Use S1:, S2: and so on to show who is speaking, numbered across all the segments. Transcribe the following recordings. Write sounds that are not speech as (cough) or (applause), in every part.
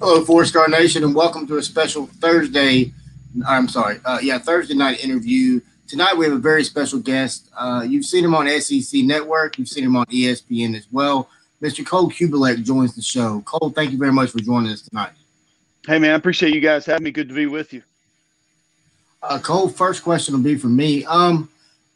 S1: Hello, Four Star Nation, and welcome to a special Thursday. I'm sorry, uh, yeah, Thursday night interview. Tonight we have a very special guest. Uh, you've seen him on SEC Network, you've seen him on ESPN as well. Mr. Cole Cubelic joins the show. Cole, thank you very much for joining us tonight.
S2: Hey, man, I appreciate you guys having me. Good to be with you.
S1: Uh, Cole, first question will be for me. Um,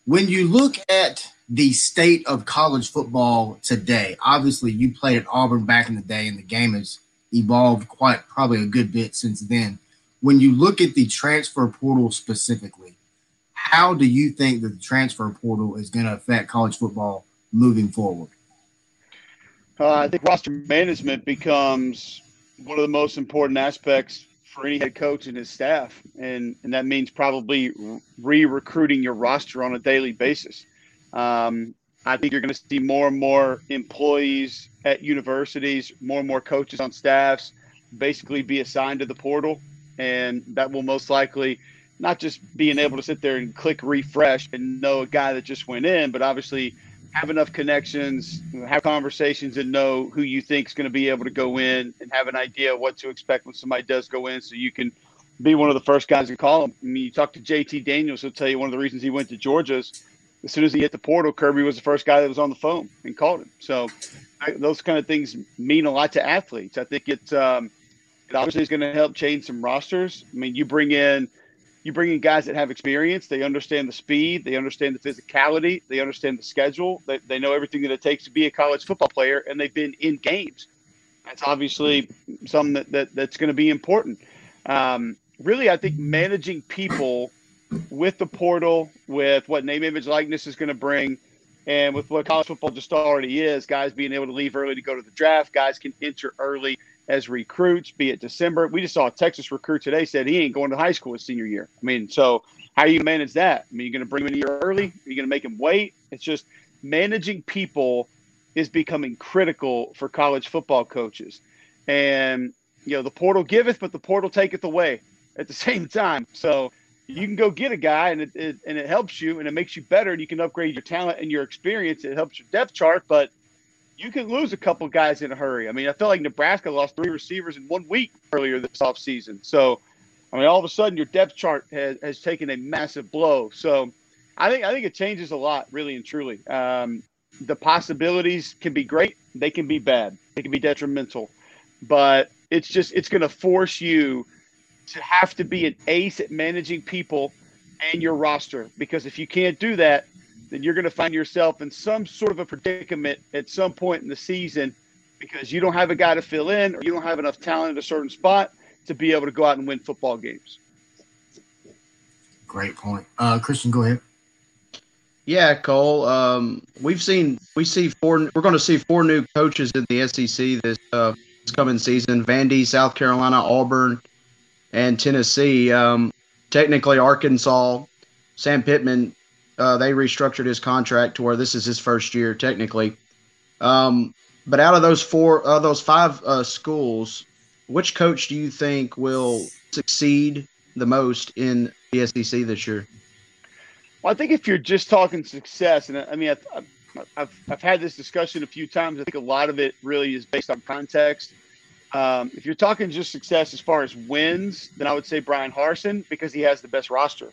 S1: when you look at the state of college football today, obviously you played at Auburn back in the day, and the game has evolved quite probably a good bit since then. When you look at the transfer portal specifically, how do you think that the transfer portal is going to affect college football moving forward?
S2: Uh, I think roster management becomes one of the most important aspects for any head coach and his staff, and and that means probably re-recruiting your roster on a daily basis. Um, I think you're going to see more and more employees at universities, more and more coaches on staffs, basically be assigned to the portal, and that will most likely not just being able to sit there and click refresh and know a guy that just went in, but obviously have enough connections, have conversations, and know who you think is going to be able to go in and have an idea what to expect when somebody does go in, so you can be one of the first guys to call them. I mean, you talk to JT Daniels, he'll tell you one of the reasons he went to Georgia's. As soon as he hit the portal, Kirby was the first guy that was on the phone and called him. So I, those kind of things mean a lot to athletes. I think it's um, it obviously is going to help change some rosters. I mean, you bring in – you bring in guys that have experience. They understand the speed. They understand the physicality. They understand the schedule. They, they know everything that it takes to be a college football player, and they've been in games. That's obviously something that, that that's going to be important. Um, really, I think managing people with the portal, with what name, image, likeness is going to bring, and with what college football just already is, guys being able to leave early to go to the draft, guys can enter early as recruits, be it December. We just saw a Texas recruit today said he ain't going to high school his senior year. I mean, so how do you manage that? I mean, you're going to bring him in a year early? Are you going to make him wait? It's just managing people is becoming critical for college football coaches. And, you know, the portal giveth, but the portal taketh away at the (laughs) same time. So you can go get a guy and it, it and it helps you and it makes you better and you can upgrade your talent and your experience. It helps your depth chart, but – you can lose a couple guys in a hurry. I mean, I felt like Nebraska lost three receivers in one week earlier this offseason. So, I mean, all of a sudden your depth chart has, has taken a massive blow. So, I think I think it changes a lot, really and truly. Um, the possibilities can be great, they can be bad, they can be detrimental, but it's just it's going to force you to have to be an ace at managing people and your roster because if you can't do that, then you're going to find yourself in some sort of a predicament at some point in the season because you don't have a guy to fill in or you don't have enough talent at a certain spot to be able to go out and win football games.
S1: Great point. Uh, Christian, go ahead.
S3: Yeah, Cole. Um, we've seen we see four. We're going to see four new coaches in the SEC this, uh, this coming season: Vandy, South Carolina, Auburn, and Tennessee. Um, technically, Arkansas. Sam Pittman uh, they restructured his contract to where this is his first year technically. Um, but out of those four, uh, those five uh, schools, which coach do you think will succeed the most in the SEC this year?
S2: Well, I think if you're just talking success, and I mean, I've, I've, I've had this discussion a few times. I think a lot of it really is based on context. Um, if you're talking just success as far as wins, then I would say Brian Harsin because he has the best roster.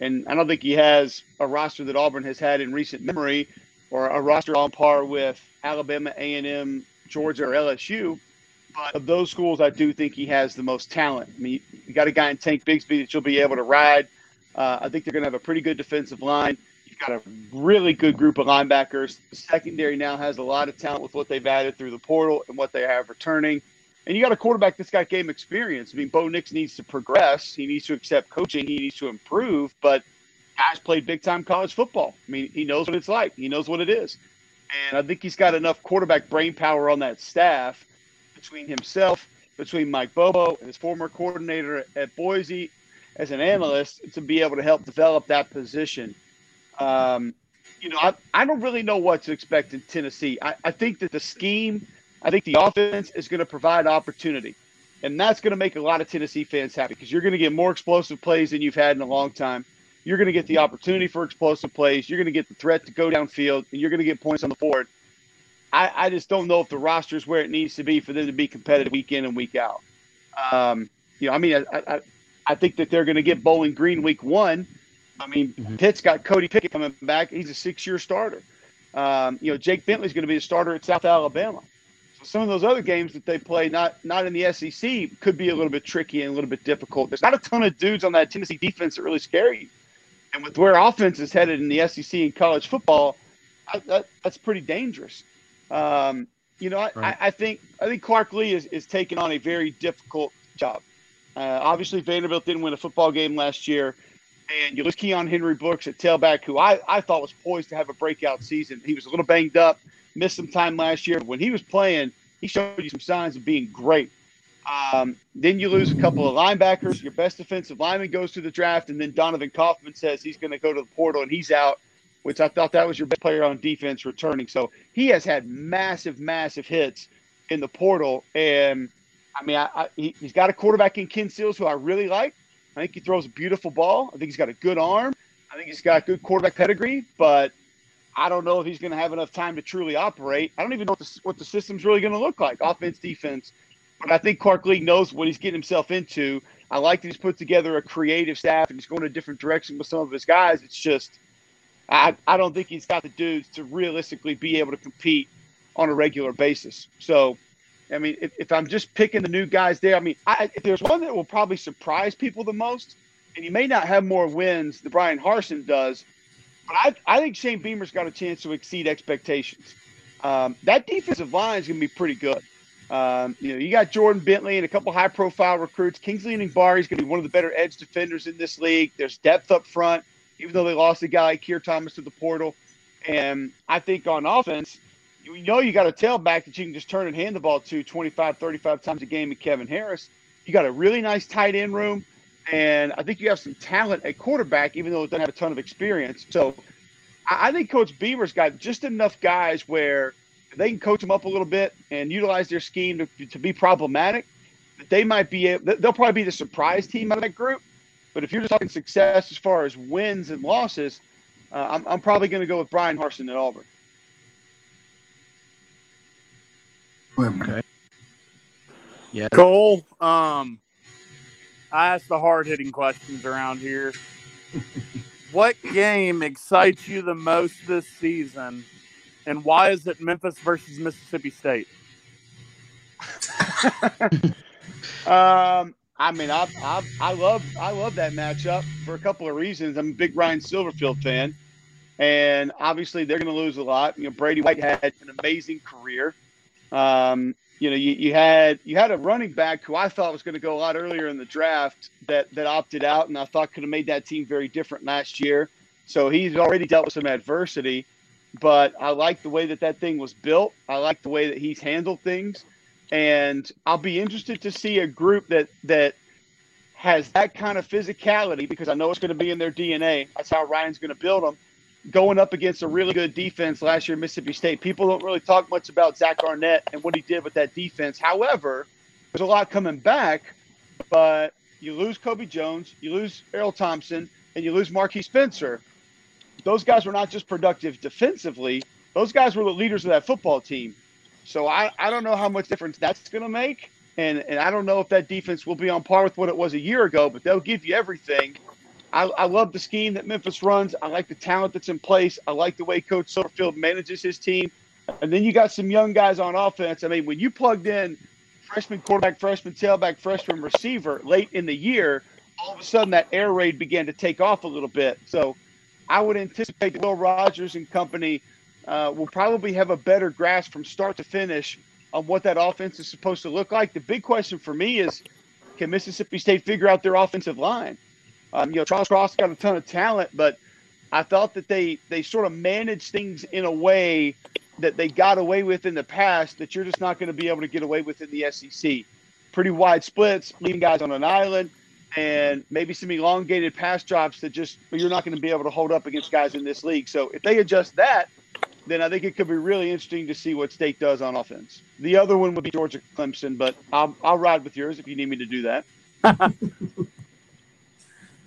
S2: And I don't think he has a roster that Auburn has had in recent memory or a roster on par with Alabama, A&M, Georgia, or LSU. But of those schools, I do think he has the most talent. I mean, you got a guy in Tank Bigsby that you'll be able to ride. Uh, I think they're going to have a pretty good defensive line. You've got a really good group of linebackers. The secondary now has a lot of talent with what they've added through the portal and what they have returning. And you got a quarterback that's got game experience. I mean, Bo Nix needs to progress. He needs to accept coaching. He needs to improve. But guys played big time college football. I mean, he knows what it's like. He knows what it is. And I think he's got enough quarterback brain power on that staff between himself, between Mike Bobo, and his former coordinator at Boise, as an analyst, to be able to help develop that position. Um, you know, I, I don't really know what to expect in Tennessee. I, I think that the scheme – I think the offense is going to provide opportunity. And that's going to make a lot of Tennessee fans happy because you're going to get more explosive plays than you've had in a long time. You're going to get the opportunity for explosive plays. You're going to get the threat to go downfield, and you're going to get points on the board. I, I just don't know if the roster is where it needs to be for them to be competitive week in and week out. Um, you know, I mean, I, I, I think that they're going to get Bowling Green week one. I mean, mm-hmm. Pitt's got Cody Pickett coming back. He's a six-year starter. Um, you know, Jake Bentley's going to be a starter at South Alabama. So some of those other games that they play, not not in the SEC, could be a little bit tricky and a little bit difficult. There's not a ton of dudes on that Tennessee defense that really scare you. And with where offense is headed in the SEC and college football, I, that, that's pretty dangerous. Um, you know, I, right. I, I, think I think Clark Lea is, is taking on a very difficult job. Uh, obviously, Vanderbilt didn't win a football game last year, and you lose Keon Henry Brooks at tailback, who I, I thought was poised to have a breakout season. He was a little banged up, missed some time last year. When he was playing, he showed you some signs of being great. Um, then you lose a couple of linebackers. Your best defensive lineman goes to the draft, and then Donovan Kaufman says he's going to go to the portal, and he's out which I thought that was your best player on defense returning. So he has had massive, massive hits in the portal. And I mean, I, I, he, has got a quarterback in Ken Seals who I really like. I think he throws a beautiful ball. I think he's got a good arm. I think he's got good quarterback pedigree, but I don't know if he's going to have enough time to truly operate. I don't even know what the, what the system's really going to look like, offense, defense. But I think Clark Lea knows what he's getting himself into. I like that he's put together a creative staff and he's going a different direction with some of his guys. It's just – I, I don't think he's got the dudes to realistically be able to compete on a regular basis. So, I mean, if, if I'm just picking the new guys there, I mean, I, if there's one that will probably surprise people the most, and he may not have more wins than Brian Harsin does, but I, I think Shane Beamer's got a chance to exceed expectations. Um, that defensive line is going to be pretty good. Um, you know, you got Jordan Bentley and a couple high-profile recruits. Kingsley and Enagbare is going to be one of the better edge defenders in this league. There's depth up front even though they lost a guy like Keir Thomas to the portal. And I think on offense, you know you got a tailback that you can just turn and hand the ball to 25, 35 times a game at Kevin Harris. You got a really nice tight end room. And I think you have some talent at quarterback, even though it doesn't have a ton of experience. So I think Coach Beamer's got just enough guys where they can coach them up a little bit and utilize their scheme to, to be problematic. They might be, they'll probably be the surprise team out of that group. But if you're just talking success as far as wins and losses, uh, I'm, I'm probably going to go with Brian Harsin at Auburn.
S4: Okay. Yeah. Cole, um, I ask the hard hitting questions around here. what game excites you the most this season, and why is it Memphis versus Mississippi State? (laughs)
S2: um, I mean, I, I, I love I love that matchup for a couple of reasons. I'm a big Ryan Silverfield fan, and obviously they're going to lose a lot. You know, Brady White had an amazing career. Um, you know, you, you had you had a running back who I thought was going to go a lot earlier in the draft that that opted out, and I thought could have made that team very different last year. So he's already dealt with some adversity, but I like the way that that thing was built. I like the way that he's handled things and I'll be interested to see a group that that has that kind of physicality because I know it's going to be in their DNA. That's how Ryan's going to build them. Going up against a really good defense last year, Mississippi State. People don't really talk much about Zach Arnett and what he did with that defense. However, there's a lot coming back, but you lose Kobe Jones, you lose Erroll Thompson, and you lose Marquiss Spencer. Those guys were not just productive defensively; those guys were the leaders of that football team. So I, I don't know how much difference that's going to make. And, and I don't know if that defense will be on par with what it was a year ago, but they'll give you everything. I, I love the scheme that Memphis runs. I like the talent that's in place. I like the way Coach Silverfield manages his team. And then you got some young guys on offense. I mean, when you plugged in freshman quarterback, freshman tailback, freshman receiver late in the year, all of a sudden that air raid began to take off a little bit. So I would anticipate Will Rogers and company – uh, will probably have a better grasp from start to finish on what that offense is supposed to look like. The big question for me is, can Mississippi State figure out their offensive line? Um, you know, Charles Cross got a ton of talent, but I thought that they they sort of managed things in a way that they got away with in the past that you're just not going to be able to get away with in the SEC. Pretty wide splits, leaving guys on an island, and maybe some elongated pass drops that just you're not going to be able to hold up against guys in this league. So if they adjust that, then I think it could be really interesting to see what State does on offense. The other one would be Georgia Clemson, but I'll, I'll ride with yours if you need me to do that. (laughs)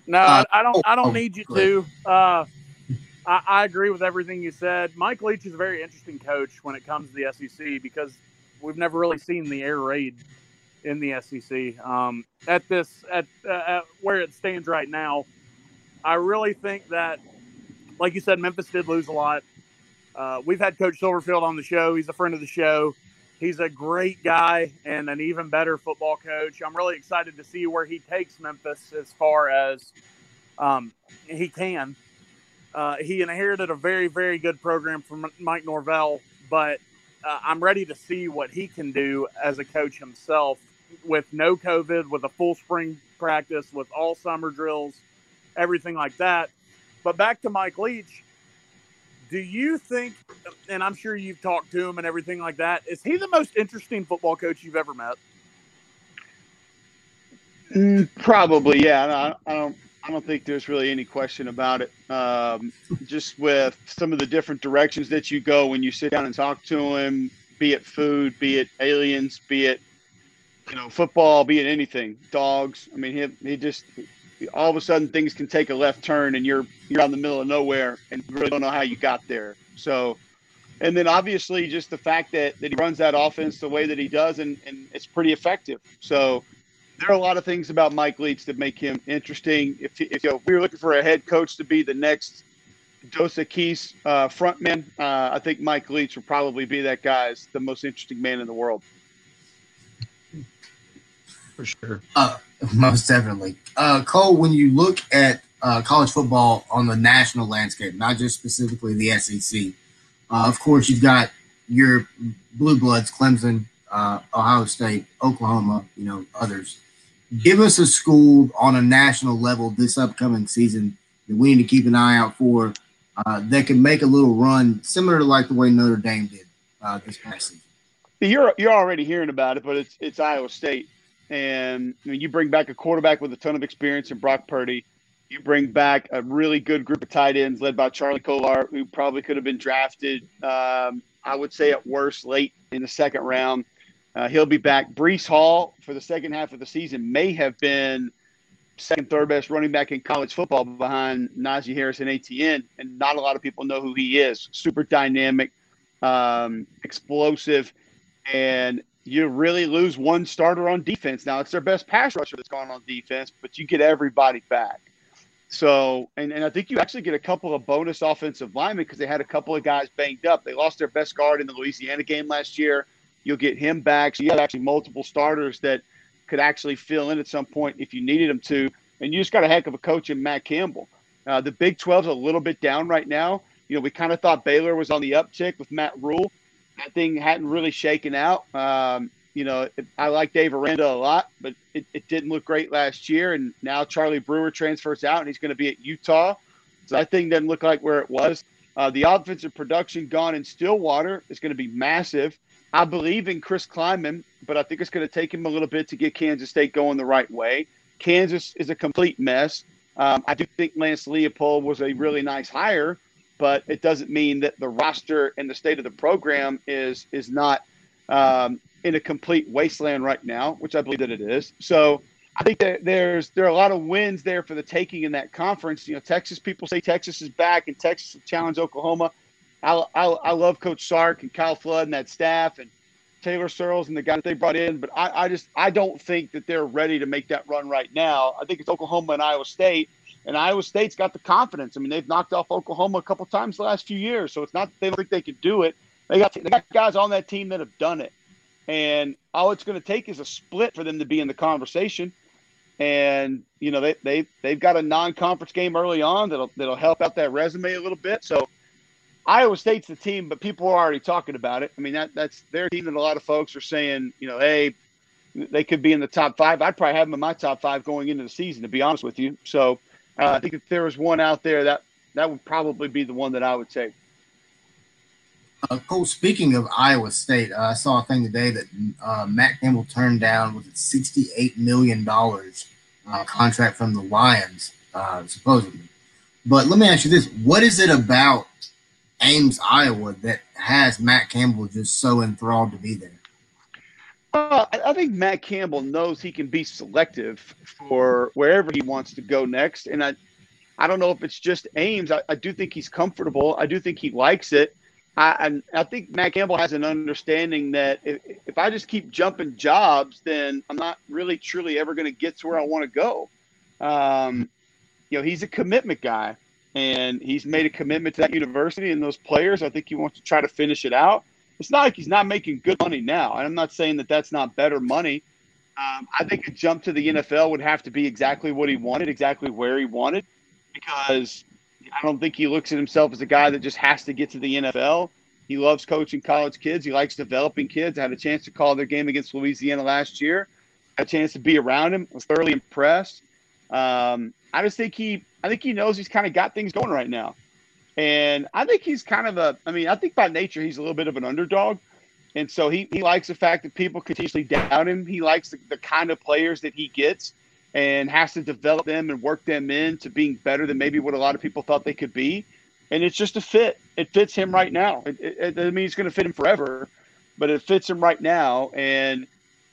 S4: no, uh, I don't. I don't oh, need you to. Uh, I, I, agree with everything you said. Mike Leach is a very interesting coach when it comes to the SEC because we've never really seen the air raid in the SEC. Um, at this, at, uh, at where it stands right now, I really think that, like you said, Memphis did lose a lot. Uh, we've had Coach Silverfield on the show. He's a friend of the show. He's a great guy and an even better football coach. I'm really excited to see where he takes Memphis as far as um, he can. Uh, he inherited a very, very good program from Mike Norvell, but uh, I'm ready to see what he can do as a coach himself with no COVID, with a full spring practice, with all summer drills, everything like that. But back to Mike Leach, do you think, and I'm sure you've talked to him and everything like that, is he the most interesting football coach you've ever met?
S2: Mm, probably, yeah. I, I don't. I don't think there's really any question about it. Um, just with some of the different directions that you go when you sit down and talk to him, be it food, be it aliens, be it you know football, be it anything, dogs. I mean, he he just all of a sudden things can take a left turn and you're you're in the middle of nowhere and really don't know how you got there. So, and then obviously just the fact that that he runs that offense the way that he does and and it's pretty effective. So there are a lot of things about Mike Leach that make him interesting. If, if, you know, we were looking for a head coach to be the next Dos Equis uh, frontman, uh, I think Mike Leach would probably be that guy as the most interesting man in the world.
S3: For sure.
S1: Uh, most definitely. Uh, Cole, when you look at uh, college football on the national landscape, not just specifically the SEC, uh, of course, you've got your blue bloods, Clemson, uh, Ohio State, Oklahoma, you know, others give us a school on a national level this upcoming season that we need to keep an eye out for uh, that can make a little run similar to like the way Notre Dame did uh, this past season.
S2: You're you're already hearing about it, but it's it's Iowa State, and mean, you bring back a quarterback with a ton of experience in Brock Purdy. You bring back a really good group of tight ends led by Charlie Kolar, who probably could have been drafted. Um, I would say at worst late in the second round. Uh, he'll be back. Breece Hall for the second half of the season may have been second, third best running back in college football behind Najee Harris and Etienne, and not a lot of people know who he is. Super dynamic, um, explosive, and you really lose one starter on defense. Now it's their best pass rusher that's gone on defense, but you get everybody back. So, and, and I think you actually get a couple of bonus offensive linemen because they had a couple of guys banged up. They lost their best guard in the Louisiana game last year. You'll get him back. So you have actually multiple starters that could actually fill in at some point if you needed them to. And you just got a heck of a coach in Matt Campbell. Uh, the Big 12's a little bit down right now. You know, we kind of thought Baylor was on the uptick with Matt Rhule. That thing hadn't really shaken out. Um, you know, it, I like Dave Aranda a lot, but it, it didn't look great last year. And now Charlie Brewer transfers out and he's going to be at Utah. So that thing doesn't look like where it was. Uh, the offensive production gone in Stillwater is going to be massive. I believe in Chris Klieman, but I think it's going to take him a little bit to get Kansas State going the right way. Kansas is a complete mess. Um, I do think Lance Leipold was a really nice hire, but it doesn't mean that the roster and the state of the program is is not um, in a complete wasteland right now, which I believe that it is. So I think that there's there are a lot of wins there for the taking in that conference. You know, Texas people say Texas is back, and Texas challenge Oklahoma. I, I, I love Coach Sark and Kyle Flood and that staff and Taylor Searles and the guy that they brought in, but I, I just I don't think that they're ready to make that run right now. I think it's Oklahoma and Iowa State, and Iowa State's got the confidence. I mean, they've knocked off Oklahoma a couple times the last few years, so it's not that they think they can do it. They got they got guys on that team that have done it, and all it's going to take is a split for them to be in the conversation. And you know they they they've got a non-conference game early on that'll that'll help out that resume a little bit. So Iowa State's the team, but people are already talking about it. I mean, that that's their team that a lot of folks are saying, you know, hey, they could be in the top five. I'd probably have them in my top five going into the season, to be honest with you. So uh, I think if there was one out there, that that would probably be the one that I would take.
S1: Uh, Cole, speaking of Iowa State, uh, I saw a thing today that uh, Matt Campbell turned down with a $68 million uh, contract from the Lions, uh, supposedly. But let me ask you this what is it about Ames, Iowa, that has Matt Campbell just so enthralled to be there?
S2: Well, I think Matt Campbell knows he can be selective for wherever he wants to go next, and I, I don't know if it's just Ames. I, I do think he's comfortable. I do think he likes it, I, I think Matt Campbell has an understanding that if, if I just keep jumping jobs, then I'm not really truly ever going to get to where I want to go. Um, you know, he's a commitment guy, and he's made a commitment to that university and those players. I think he wants to try to finish it out. It's not like he's not making good money now, and I'm not saying that that's not better money. Um, I think a jump to the NFL would have to be exactly what he wanted, exactly where he wanted, because I don't think he looks at himself as a guy that just has to get to the NFL. He loves coaching college kids. He likes developing kids. I had a chance to call their game against Louisiana last year. A chance to be around him. I was thoroughly impressed. Um, I just think he, I think he knows he's kind of got things going right now, and I think he's kind of a. I mean, I think by nature he's a little bit of an underdog, and so he he likes the fact that people continuously doubt him. He likes the, the kind of players that he gets and has to develop them and work them into being better than maybe what a lot of people thought they could be. And it's just a fit. It fits him right now. It, it, it doesn't mean it's going to fit him forever, but it fits him right now. And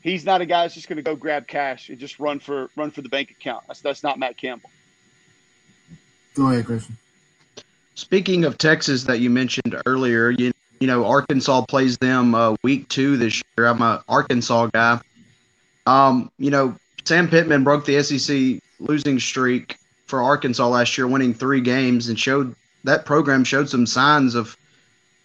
S2: he's not a guy that's just going to go grab cash and just run for run for the bank account. That's that's not Matt Campbell.
S1: Go ahead, Christian.
S3: Speaking of Texas that you mentioned earlier, you you know Arkansas plays them uh, week two this year. I'm a Arkansas guy. Um, you know Sam Pittman broke the SEC losing streak for Arkansas last year, winning three games, and showed that program showed some signs of,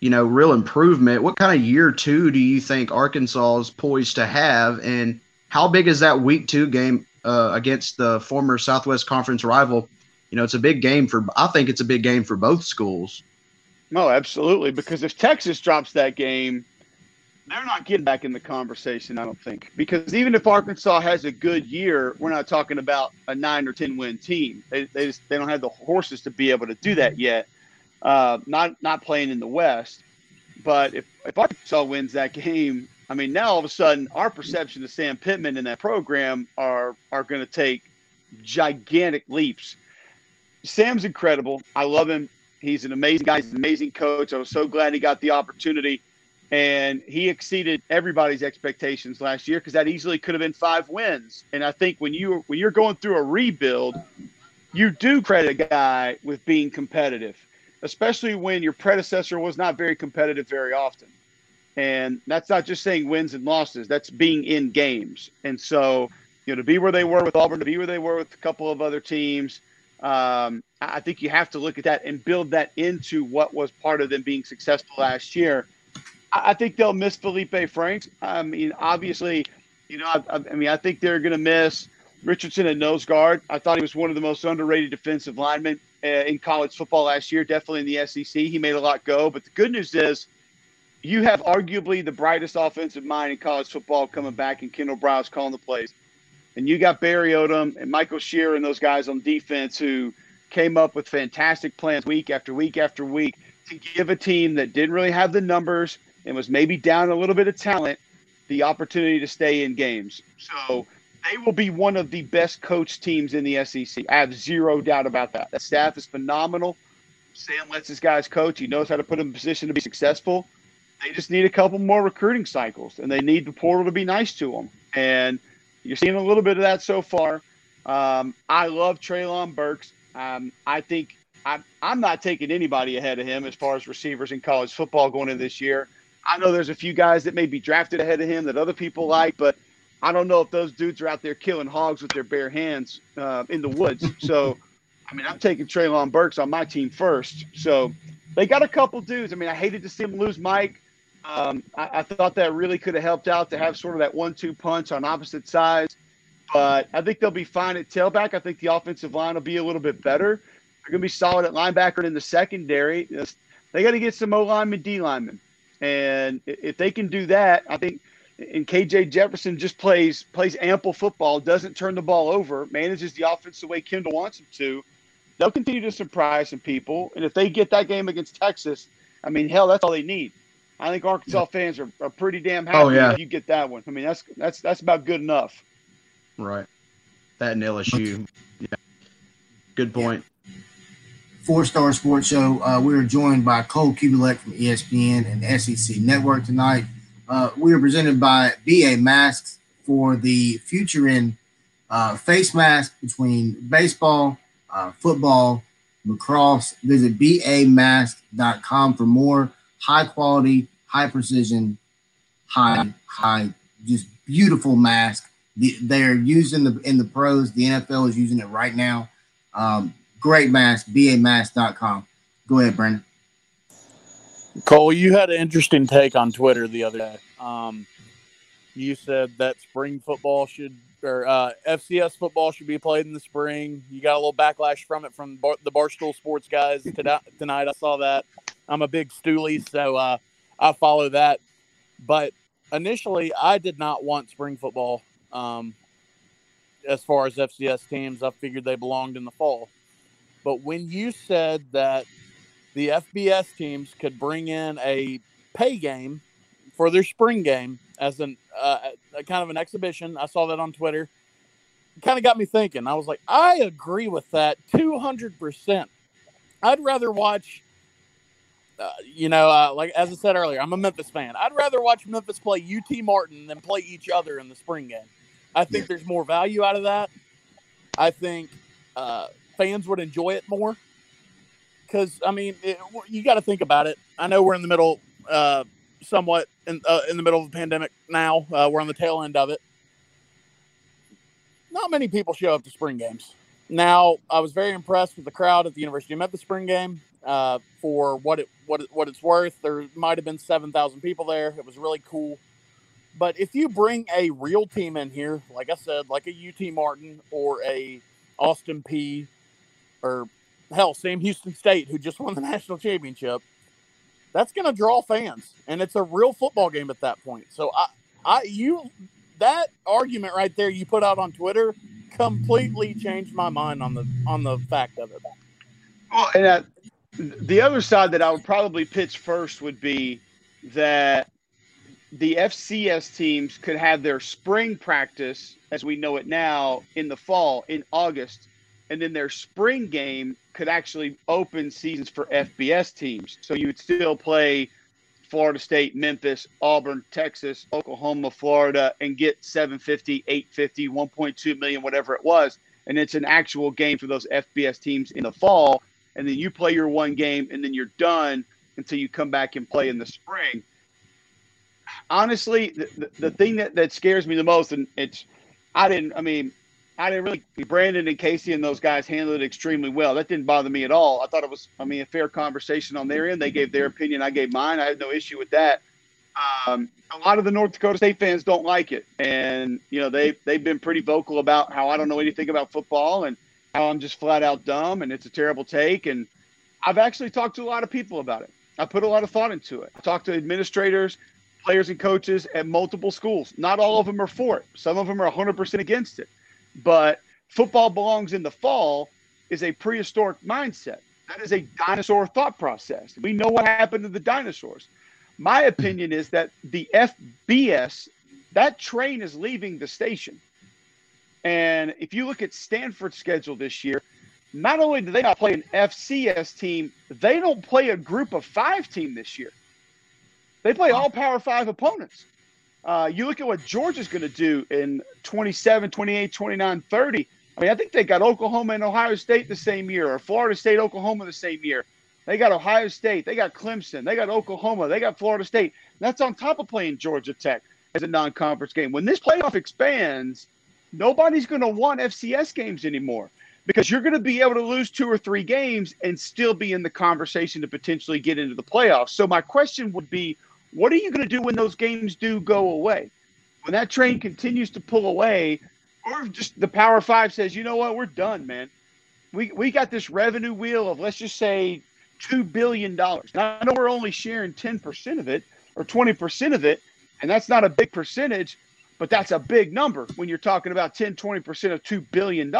S3: you know, real improvement. What kind of year two do you think Arkansas is poised to have, and how big is that week two game uh, against the former Southwest Conference rival? You know, it's a big game for. I think it's a big game for both schools.
S2: No, absolutely. Because if Texas drops that game, they're not getting back in the conversation, I don't think. Because even if Arkansas has a good year, we're not talking about a nine or ten win team. They they, just, they don't have the horses to be able to do that yet. Uh, not not playing in the West, but if if Arkansas wins that game, I mean now all of a sudden our perception of Sam Pittman in that program are are going to take gigantic leaps. Sam's incredible. I love him. He's an amazing guy. He's an amazing coach. I was so glad he got the opportunity and he exceeded everybody's expectations last year because that easily could have been five wins. And I think when you when you're going through a rebuild, you do credit a guy with being competitive, especially when your predecessor was not very competitive very often. And that's not just saying wins and losses; that's being in games. And so, you know, to be where they were with Auburn, to be where they were with a couple of other teams, um, I think you have to look at that and build that into what was part of them being successful last year I think they'll miss Feleipe Franks. I mean, obviously, you know, I, I mean, I think they're going to miss Richardson at nose guard. I thought he was one of the most underrated defensive linemen uh, in college football last year, definitely in the SEC. He made a lot go. But the good news is you have arguably the brightest offensive mind in college football coming back, and Kendal Briles calling the plays. And you got Barry Odom and Michael Scherer and those guys on defense who came up with fantastic plans week after week after week to give a team that didn't really have the numbers – and was maybe down a little bit of talent the opportunity to stay in games. So they will be one of the best coach teams in the SEC. I have zero doubt about that. That staff is phenomenal. Sam lets his guys coach. He knows how to put them in position to be successful. They just need a couple more recruiting cycles, and they need the portal to be nice to them. And you're seeing a little bit of that so far. Um, I love Treylon Burks. Um, I think I'm, I'm not taking anybody ahead of him as far as receivers in college football going into this year. I know there's a few guys that may be drafted ahead of him that other people like, but I don't know if those dudes are out there killing hogs with their bare hands uh, in the woods. (laughs) So, I mean, I'm taking Treylon Burks on my team first. So they got a couple dudes. I mean, I hated to see him lose Mike. Um, I, I, thought that really could have helped out to have sort of that one-two punch on opposite sides. But I think they'll be fine at tailback. I think the offensive line will be a little bit better. They're going to be solid at linebacker and in the secondary. They got to get some O linemen, D linemen. And if they can do that, I think and KJ Jefferson just plays plays ample football, doesn't turn the ball over, manages the offense the way Kendal wants him to, they'll continue to surprise some people. And if they get that game against Texas, I mean, hell, that's all they need. I think Arkansas fans are, are pretty damn happy oh, yeah. if you get that one. I mean, that's that's that's about good enough.
S3: Right. That and LSU. Yeah. Good point.
S1: Four Star Sports Show. Uh, we are joined by Cole Cubelic from ESPN and SEC Network tonight. Uh, we are presented by BA Masks for the future in uh, face mask between baseball, uh, football, lacrosse. Visit bamask.com for more high quality, high precision, high, high, just beautiful mask. they're using the in the pros. The NFL is using it right now. Um, great mask, bamask.com. Go ahead, Brandon.
S4: Cole, you had an interesting take on Twitter the other day. Um, you said that spring football should or uh, FCS football should be played in the spring. You got a little backlash from it from bar- the Barstool Sports guys tonight. I saw that. I'm a big Stoolie, so uh, I follow that. But initially, I did not want spring football. Um, as far as FCS teams, I figured they belonged in the fall. But when you said that the FBS teams could bring in a pay game for their spring game as an uh, a kind of an exhibition. I saw that on Twitter. It kind of got me thinking. I was like, I agree with that 200%. I'd rather watch, uh, you know, uh, like as I said earlier, I'm a Memphis fan. I'd rather watch Memphis play UT Martin than play each other in the spring game. I think yeah. there's more value out of that. I think uh, fans would enjoy it more because I mean, it, you got to think about it. I know we're in the middle uh, somewhat in uh, in the middle of the pandemic now. Uh, we're on the tail end of it. Not many people show up to spring games. Now, I was very impressed with the crowd at the University of Memphis spring game. Uh, for what it what it, what it's worth, there might have been seven thousand people there. It was really cool. But if you bring a real team in here, like I said, like a UT Martin or a Austin Peay, or hell, Sam Houston State, who just (laughs) won the national championship, that's going to draw fans, and it's a real football game at that point. So I, I, you, that argument right there you put out on Twitter completely changed my mind on the on the fact of it.
S2: Well, and uh, the other side that I would probably pitch first would be that the FCS teams could have their spring practice, as we know it now, in the fall in August, and then their spring game could actually open seasons for FBS teams. So you would still play Florida State, Memphis, Auburn, Texas, Oklahoma, Florida, and get 750, 850, 1.2 million, whatever it was. And it's an actual game for those FBS teams in the fall. And then you play your one game and then you're done until you come back and play in the spring. Honestly, the, the, the thing that, that scares me the most, and it's, I didn't, I mean, I didn't really. Brandon and Casey and those guys handled it extremely well. That didn't bother me at all. I thought it was, I mean, a fair conversation on their end. They gave their opinion. I gave mine. I had no issue with that. Um, a lot of the North Dakota State fans don't like it, and you know they they've been pretty vocal about how I don't know anything about football and how I'm just flat out dumb and it's a terrible take. And I've actually talked to a lot of people about it. I put a lot of thought into it. I talked to administrators, players, and coaches at multiple schools. Not all of them are for it. Some of them are 100% against it. But football belongs in the fall is a prehistoric mindset. That is a dinosaur thought process. We know what happened to the dinosaurs. My opinion is that the FBS, that train is leaving the station. And if you look at Stanford's schedule this year, not only do they not play an FCS team, they don't play a group of five team this year. They play all Power Five opponents. Uh, you look at what Georgia's going to do in 27, 28, 29, 30. I mean, I think they got Oklahoma and Ohio State the same year, or Florida State, Oklahoma the same year. They got Ohio State, they got Clemson, they got Oklahoma, they got Florida State. That's on top of playing Georgia Tech as a non conference game. When this playoff expands, nobody's going to want FCS games anymore because you're going to be able to lose two or three games and still be in the conversation to potentially get into the playoffs. So, my question would be what are you going to do when those games do go away? When that train continues to pull away, or just the Power Five says, you know what, we're done, man. We, we got this revenue wheel of, let's just say, $2 billion. Now, I know we're only sharing 10% of it or 20% of it, and that's not a big percentage, but that's a big number when you're talking about 10, 20% of $2 billion.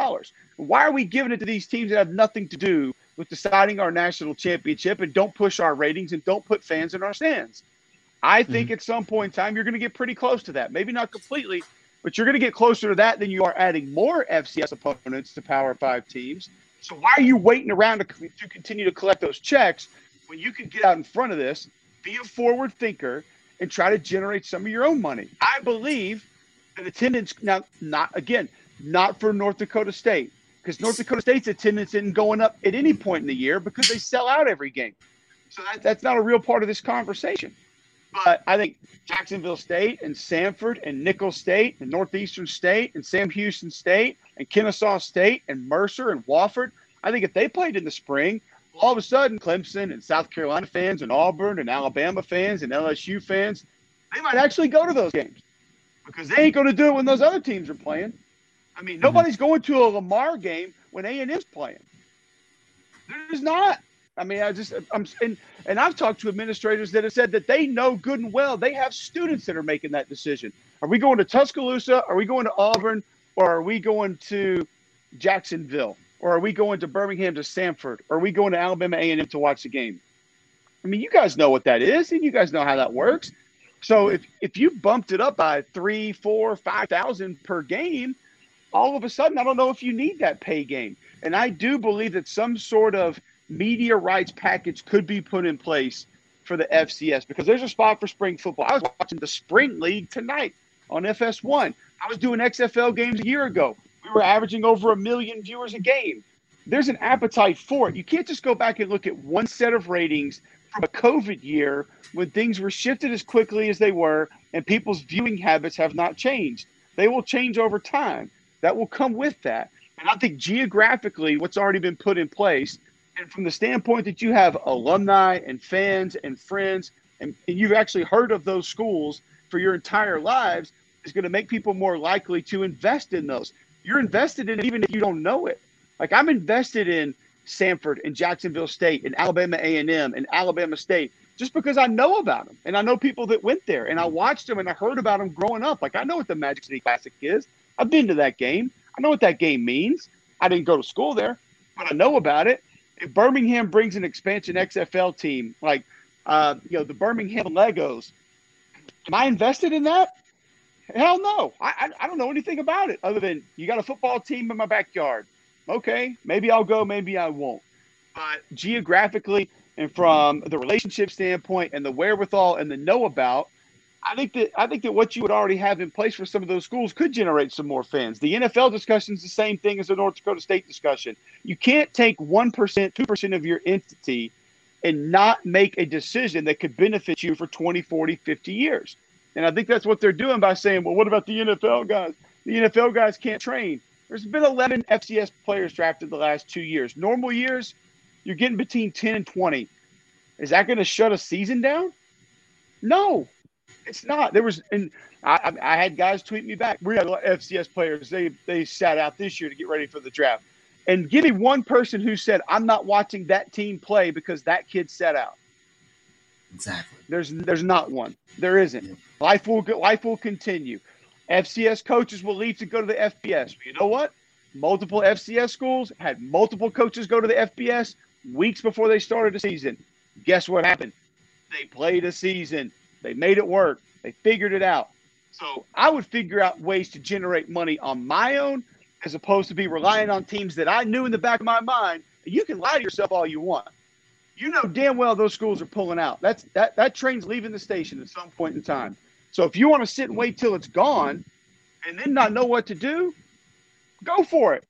S2: Why are we giving it to these teams that have nothing to do with deciding our national championship and don't push our ratings and don't put fans in our stands? I think mm-hmm. at some point in time, you're going to get pretty close to that. Maybe not completely, but you're going to get closer to that than you are adding more FCS opponents to Power Five teams. So why are you waiting around to, to continue to collect those checks when you can get out in front of this, be a forward thinker, and try to generate some of your own money? I believe that attendance now, not again, not for North Dakota State, because North Dakota State's attendance isn't going up at any point in the year because they sell out every game. So that, that's not a real part of this conversation. But I think Jacksonville State and Samford and Nicholls State and Northeastern State and Sam Houston State and Kennesaw State and Mercer and Wofford, I think if they played in the spring, all of a sudden Clemson and South Carolina fans and Auburn and Alabama fans and LSU fans, they might actually go to those games because they ain't going to do it when those other teams are playing. I mean, mm-hmm. nobody's going to a Lamar game when A and M's playing. There's not. I mean, I just I'm and and I've talked to administrators that have said that they know good and well they have students that are making that decision. Are we going to Tuscaloosa? Are we going to Auburn? Or are we going to Jacksonville? Or are we going to Birmingham to Samford? Or are we going to Alabama A&M to watch the game? I mean, you guys know what that is, and you guys know how that works. So if if you bumped it up by three, four, five thousand per game, all of a sudden, I don't know if you need that pay game. And I do believe that some sort of media rights package could be put in place for the FCS because there's a spot for spring football. I was watching the spring league tonight on FS1. I was doing XFL games a year ago. We were averaging over a million viewers a game. There's an appetite for it. You can't just go back and look at one set of ratings from a COVID year when things were shifted as quickly as they were and people's viewing habits have not changed. They will change over time. That will come with that. And I think geographically, what's already been put in place and from the standpoint that you have alumni and fans and friends, and, and you've actually heard of those schools for your entire lives, is going to make people more likely to invest in those. You're invested in even if you don't know it. Like I'm invested in Samford and Jacksonville State and Alabama A&M and Alabama State just because I know about them and I know people that went there and I watched them and I heard about them growing up. Like I know what the Magic City Classic is. I've been to that game. I know what that game means. I didn't go to school there, but I know about it if Birmingham brings an expansion XFL team, like uh, you know the Birmingham Legos, am I invested in that? Hell no. I, I, I don't know anything about it other than you got a football team in my backyard. Okay, maybe I'll go, maybe I won't. But geographically and from the relationship standpoint and the wherewithal and the know about, I think that I think that what you would already have in place for some of those schools could generate some more fans. The NFL discussion is the same thing as the North Dakota State discussion. You can't take one percent, two percent of your entity and not make a decision that could benefit you for 20, 40, 50 years. And I think that's what they're doing by saying, well, what about the NFL guys? The NFL guys can't train. There's been 11 FCS players drafted the last two years. Normal years, you're getting between 10 and 20. Is that going to shut a season down? No, it's not. There was, and I, I had guys tweet me back. We had FCS players. They they sat out this year to get ready for the draft. And give me one person who said, "I'm not watching that team play because that kid sat out."
S1: Exactly.
S2: There's there's not one. There isn't. Yeah. Life will life will continue. FCS coaches will leave to go to the FBS. But you know what? Multiple FCS schools had multiple coaches go to the FBS weeks before they started the season. Guess what happened? They played a season. They made it work. They figured it out. So I would figure out ways to generate money on my own as opposed to be relying on teams that I knew in the back of my mind. You can lie to yourself all you want. You know damn well those schools are pulling out. That's that that train's leaving the station at some point in time. So if you want to sit and wait till it's gone and then not know what to do, go for it.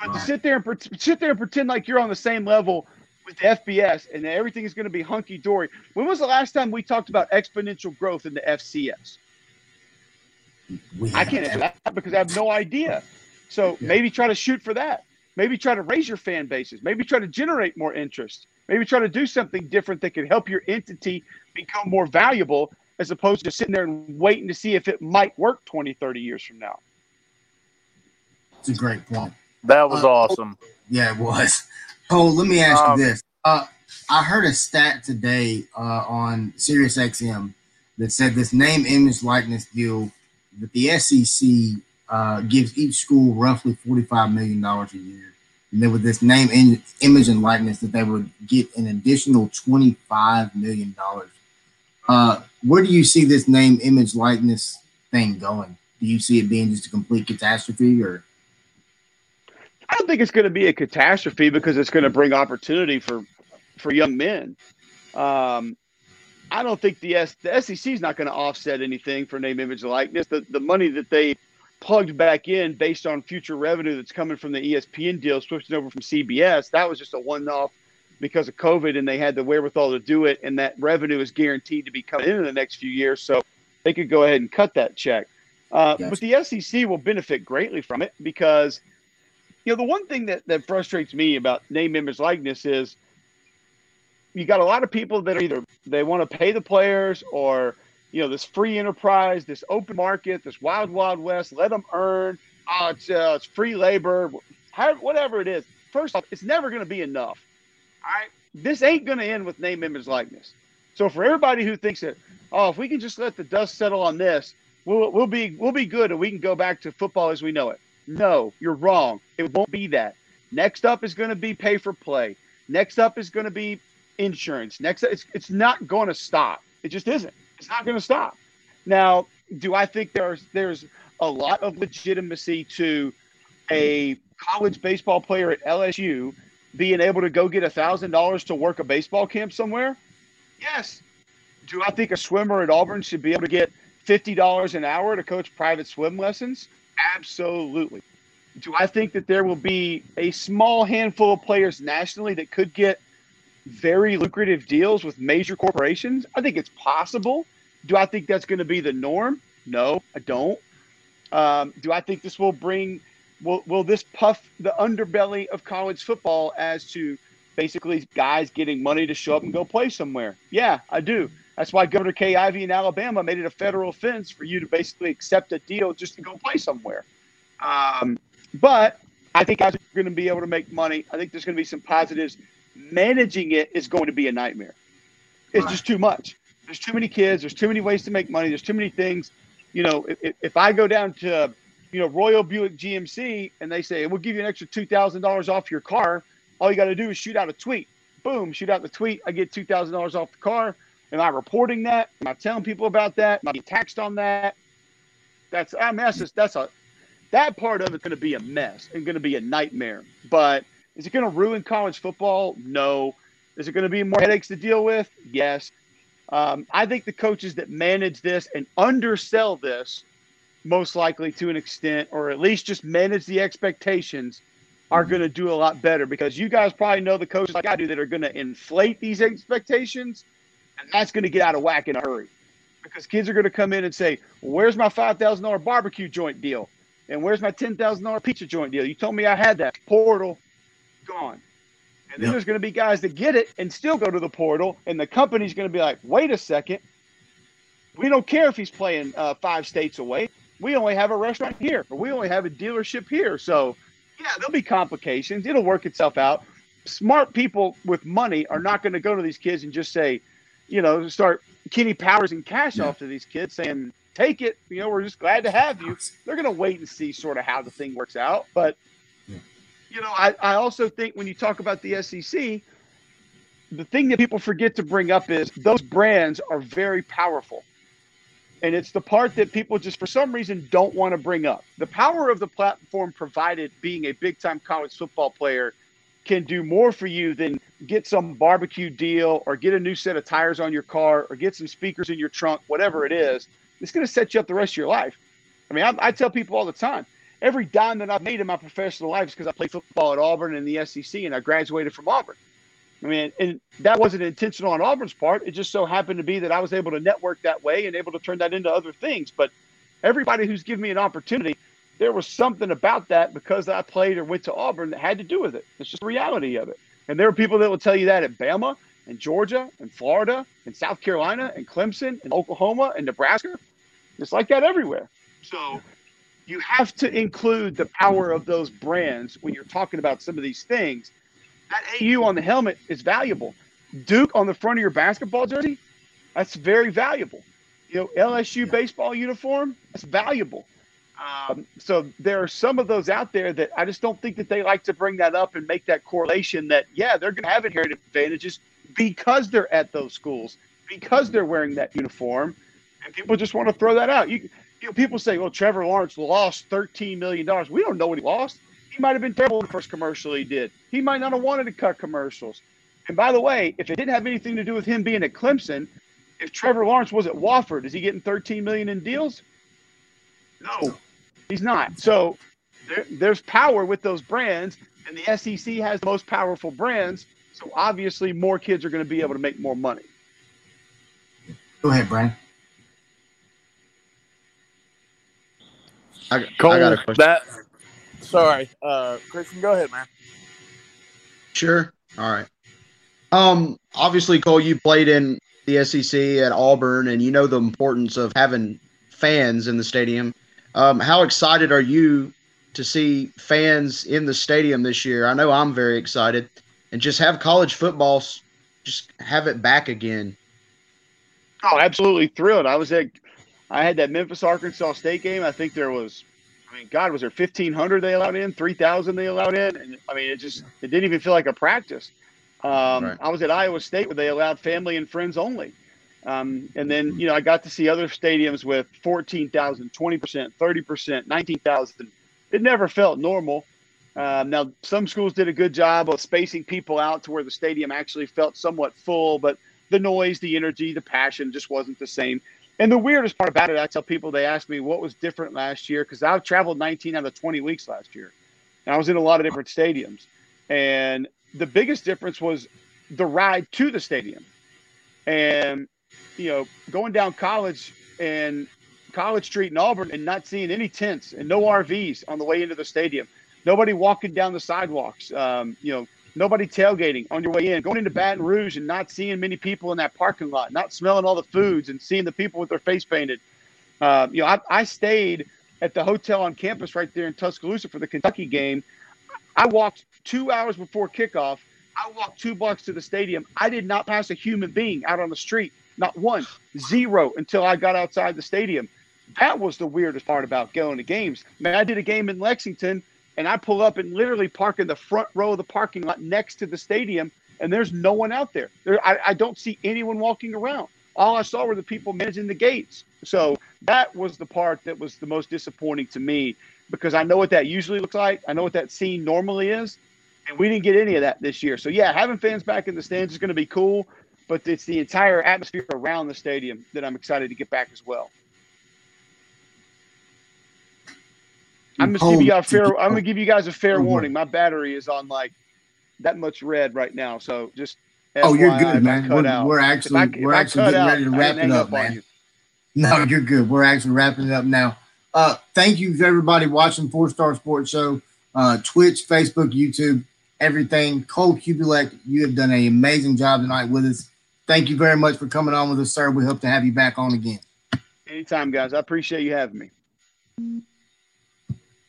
S2: But to sit there and sit there and pretend like you're on the same level with the FBS and everything is going to be hunky dory. When was the last time we talked about exponential growth in the FCS? I can't answer that because I have no idea. So yeah. maybe try to shoot for that. Maybe try to raise your fan bases. Maybe try to generate more interest. Maybe try to do something different that could help your entity become more valuable as opposed to sitting there and waiting to see if it might work 20, 30 years from now.
S1: It's a great point.
S4: That was uh, awesome.
S1: Yeah, it was. Oh, let me ask um, you this. Uh, I heard a stat today uh, on Sirius XM that said this name, image, likeness deal that the SEC uh, gives each school roughly $45 million a year. And then with this name, in, image, and likeness, that they would get an additional $25 million. Uh, where do you see this name, image, likeness thing going? Do you see it being just a complete catastrophe or?
S2: I don't think it's going to be a catastrophe because it's going to bring opportunity for for young men. Um, I don't think the S, the SEC is not going to offset anything for name, image, likeness. The the money that they plugged back in based on future revenue that's coming from the ESPN deal, switching over from CBS, that was just a one off because of COVID and they had the wherewithal to do it, and that revenue is guaranteed to be coming in in the next few years. So they could go ahead and cut that check. Uh, gotcha. But the SEC will benefit greatly from it because, you know, the one thing that, that frustrates me about name, image, likeness is you got a lot of people that are either they want to pay the players or, you know, this free enterprise, this open market, this wild, wild west, let them earn. Oh, it's, uh, it's free labor, whatever it is. First off, it's never going to be enough. All right. This ain't going to end with name, image, likeness. So for everybody who thinks that, oh, if we can just let the dust settle on this, we'll, we'll be we'll be good and we can go back to football as we know it. No, you're wrong. It won't be that. Next up is going to be pay for play. Next up is going to be insurance. Next, it's it's not going to stop. It just isn't. It's not going to stop. Now, do I think there's there's a lot of legitimacy to a college baseball player at LSU being able to go get a thousand dollars to work a baseball camp somewhere? Yes. Do I think a swimmer at Auburn should be able to get fifty dollars an hour to coach private swim lessons? Absolutely. Do I think that there will be a small handful of players nationally that could get very lucrative deals with major corporations? I think it's possible. Do I think that's going to be the norm? No, I don't. Um, do I think this will bring will will this puff the underbelly of college football as to basically guys getting money to show up and go play somewhere? Yeah, I do. That's why Governor Kay Ivey in Alabama made it a federal offense for you to basically accept a deal just to go play somewhere. Um, but I think guys are going to be able to make money. I think there's going to be some positives. Managing it is going to be a nightmare. It's right. just too much. There's too many kids. There's too many ways to make money. There's too many things. You know, if, if I go down to you know, Royal Buick GMC, and they say, we'll give you an extra $2,000 off your car. All you got to do is shoot out a tweet. Boom, shoot out the tweet. I get $2,000 off the car. Am I reporting that? Am I telling people about that? Am I being taxed on that? That's, I mean, that's just, that's a, that part of it's going to be a mess and going to be a nightmare. But is it going to ruin college football? No. Is it going to be more headaches to deal with? Yes. Um, I think the coaches that manage this and undersell this most likely to an extent, or at least just manage the expectations, are mm-hmm. going to do a lot better because you guys probably know the coaches like I do that are going to inflate these expectations, and that's going to get out of whack in a hurry because kids are going to come in and say, well, "Where's my five thousand dollar barbecue joint deal? And where's my ten thousand dollar pizza joint deal? You told me I had that portal, gone." And then yep. there's going to be guys that get it and still go to the portal, and the company's going to be like, "Wait a second, we don't care if he's playing uh, five states away we only have a restaurant here, or we only have a dealership here. So, yeah, there'll be complications. It'll work itself out. Smart people with money are not going to go to these kids and just say, you know, start Kenny Powers and cash yeah. off to these kids saying, take it. You know, we're just glad to have you. They're going to wait and see sort of how the thing works out. But, yeah. you know, I, I also think when you talk about the SEC, the thing that people forget to bring up is those brands are very powerful. And it's the part that people just for some reason don't want to bring up. The power of the platform provided being a big time college football player can do more for you than get some barbecue deal or get a new set of tires on your car or get some speakers in your trunk, whatever it is. It's going to set you up the rest of your life. I mean, I, I tell people all the time every dime that I've made in my professional life is because I played football at Auburn and the SEC and I graduated from Auburn. I mean, and that wasn't intentional on Auburn's part. It just so happened to be that I was able to network that way and able to turn that into other things. But everybody who's given me an opportunity, there was something about that because I played or went to Auburn that had to do with it. It's just the reality of it. And there are people that will tell you that at Bama and Georgia and Florida and South Carolina and Clemson and Oklahoma and Nebraska. It's like that everywhere. So you have to include the power of those brands when you're talking about some of these things that AU on the helmet is valuable. Duke on the front of your basketball jersey, that's very valuable. You know, LSU baseball uniform, that's valuable. Um, so there are some of those out there that I just don't think that they like to bring that up and make that correlation that yeah they're going to have inherent advantages because they're at those schools because they're wearing that uniform, and people just want to throw that out. You, you know, people say, well, Trevor Lawrence lost thirteen million dollars. We don't know what he lost. He might have been terrible in the first commercial he did. He might not have wanted to cut commercials. And by the way, if it didn't have anything to do with him being at Clemson, if Trevor Lawrence was at Wofford, is he getting 13 million in deals? No, he's not. So there, there's power with those brands, and the SEC has the most powerful brands. So obviously, more kids are going to be able to make more money.
S1: Go ahead, Brian.
S3: I, Cole, I got a question.
S4: That, sorry, uh, Christian, go ahead, man.
S3: Sure. All right. Um, obviously, Cole, you played in the SEC at Auburn, and you know the importance of having fans in the stadium. Um, how excited are you to see fans in the stadium this year? I know I'm very excited, and just have college football, just have it back again.
S2: Oh, absolutely thrilled! I was at, I had that Memphis Arkansas State game. I think there was, I mean, God, was there fifteen hundred they allowed in, three thousand they allowed in, and I mean, it just it didn't even feel like a practice. Um, right. I was at Iowa State where they allowed family and friends only. Um, and then, you know, I got to see other stadiums with 14,000, 20%, 30%, 19,000. It never felt normal. Um, now, some schools did a good job of spacing people out to where the stadium actually felt somewhat full, but the noise, the energy, the passion just wasn't the same. And the weirdest part about it, I tell people, they ask me what was different last year because I've traveled 19 out of 20 weeks last year. And I was in a lot of different stadiums. And the biggest difference was the ride to the stadium. And, you know, going down college and College Street in Auburn and not seeing any tents and no RVs on the way into the stadium. Nobody walking down the sidewalks. Um, you know, nobody tailgating on your way in. Going into Baton Rouge and not seeing many people in that parking lot, not smelling all the foods and seeing the people with their face painted. Uh, you know, I, I stayed at the hotel on campus right there in Tuscaloosa for the Kentucky game. I walked two hours before kickoff. I walked two blocks to the stadium. I did not pass a human being out on the street, not one, zero, until I got outside the stadium. That was the weirdest part about going to games. Man, I did a game in Lexington, and I pull up and literally park in the front row of the parking lot next to the stadium, and there's no one out there. there I, I don't see anyone walking around. All I saw were the people managing the gates. So that was the part that was the most disappointing to me because I know what that usually looks like. I know what that scene normally is. And we didn't get any of that this year. So, yeah, having fans back in the stands is going to be cool, but it's the entire atmosphere around the stadium that I'm excited to get back as well. I'm gonna give you a fair. I'm gonna give you guys a fair warning. My battery is on like that much red right now, so just.
S1: Oh, you're good, man. We're, we're, actually I, we're actually getting out, ready to wrap it up, man. You. (laughs) No, you're good. We're actually wrapping it up now. Uh, thank you to everybody watching Four Star Sports Show, uh, Twitch, Facebook, YouTube, everything. Cole Cubelic, you have done an amazing job tonight with us. Thank you very much for coming on with us, sir. We hope to have you back on again.
S2: Anytime, guys. I appreciate you having me.